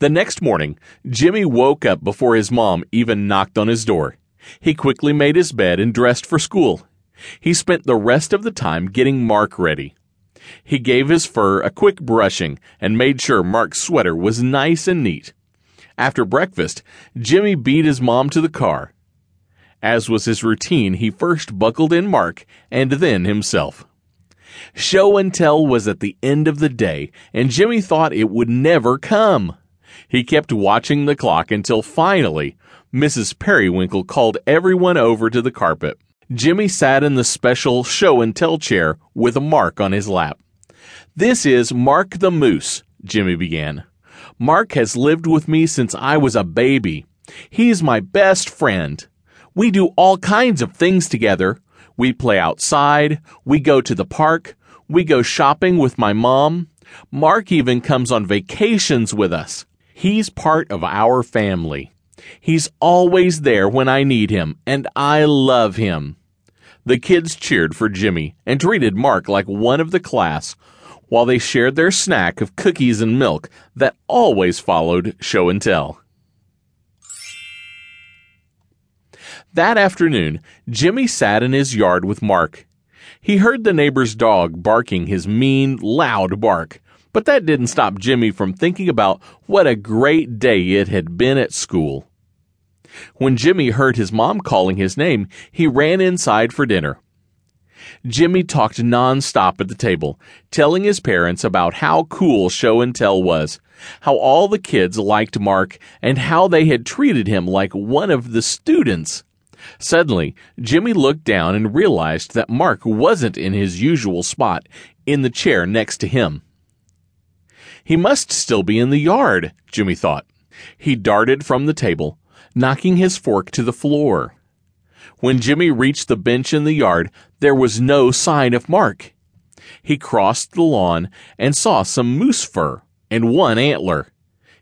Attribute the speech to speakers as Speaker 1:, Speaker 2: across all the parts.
Speaker 1: The next morning, Jimmy woke up before his mom even knocked on his door. He quickly made his bed and dressed for school. He spent the rest of the time getting Mark ready. He gave his fur a quick brushing and made sure Mark's sweater was nice and neat. After breakfast, Jimmy beat his mom to the car. As was his routine, he first buckled in Mark and then himself. Show and tell was at the end of the day, and Jimmy thought it would never come. He kept watching the clock until finally Mrs. Periwinkle called everyone over to the carpet. Jimmy sat in the special show and tell chair with a Mark on his lap. This is Mark the Moose, Jimmy began. Mark has lived with me since I was a baby. He's my best friend. We do all kinds of things together. We play outside. We go to the park. We go shopping with my mom. Mark even comes on vacations with us. He's part of our family. He's always there when I need him, and I love him. The kids cheered for Jimmy and treated Mark like one of the class while they shared their snack of cookies and milk that always followed show and tell. That afternoon, Jimmy sat in his yard with Mark. He heard the neighbor's dog barking his mean, loud bark, but that didn't stop Jimmy from thinking about what a great day it had been at school. When Jimmy heard his mom calling his name, he ran inside for dinner. Jimmy talked nonstop at the table, telling his parents about how cool show and tell was, how all the kids liked Mark, and how they had treated him like one of the students. Suddenly, Jimmy looked down and realized that Mark wasn't in his usual spot in the chair next to him. He must still be in the yard, Jimmy thought. He darted from the table, knocking his fork to the floor. When Jimmy reached the bench in the yard, there was no sign of Mark. He crossed the lawn and saw some moose fur and one antler.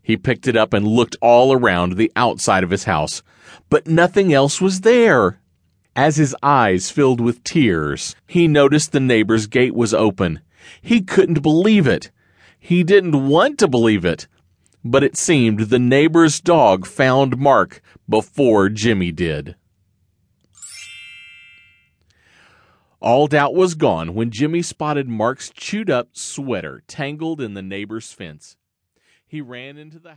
Speaker 1: He picked it up and looked all around the outside of his house, but nothing else was there. As his eyes filled with tears, he noticed the neighbor's gate was open. He couldn't believe it. He didn't want to believe it. But it seemed the neighbor's dog found Mark before Jimmy did. All doubt was gone when Jimmy spotted Mark's chewed up sweater tangled in the neighbor's fence. He ran into the house.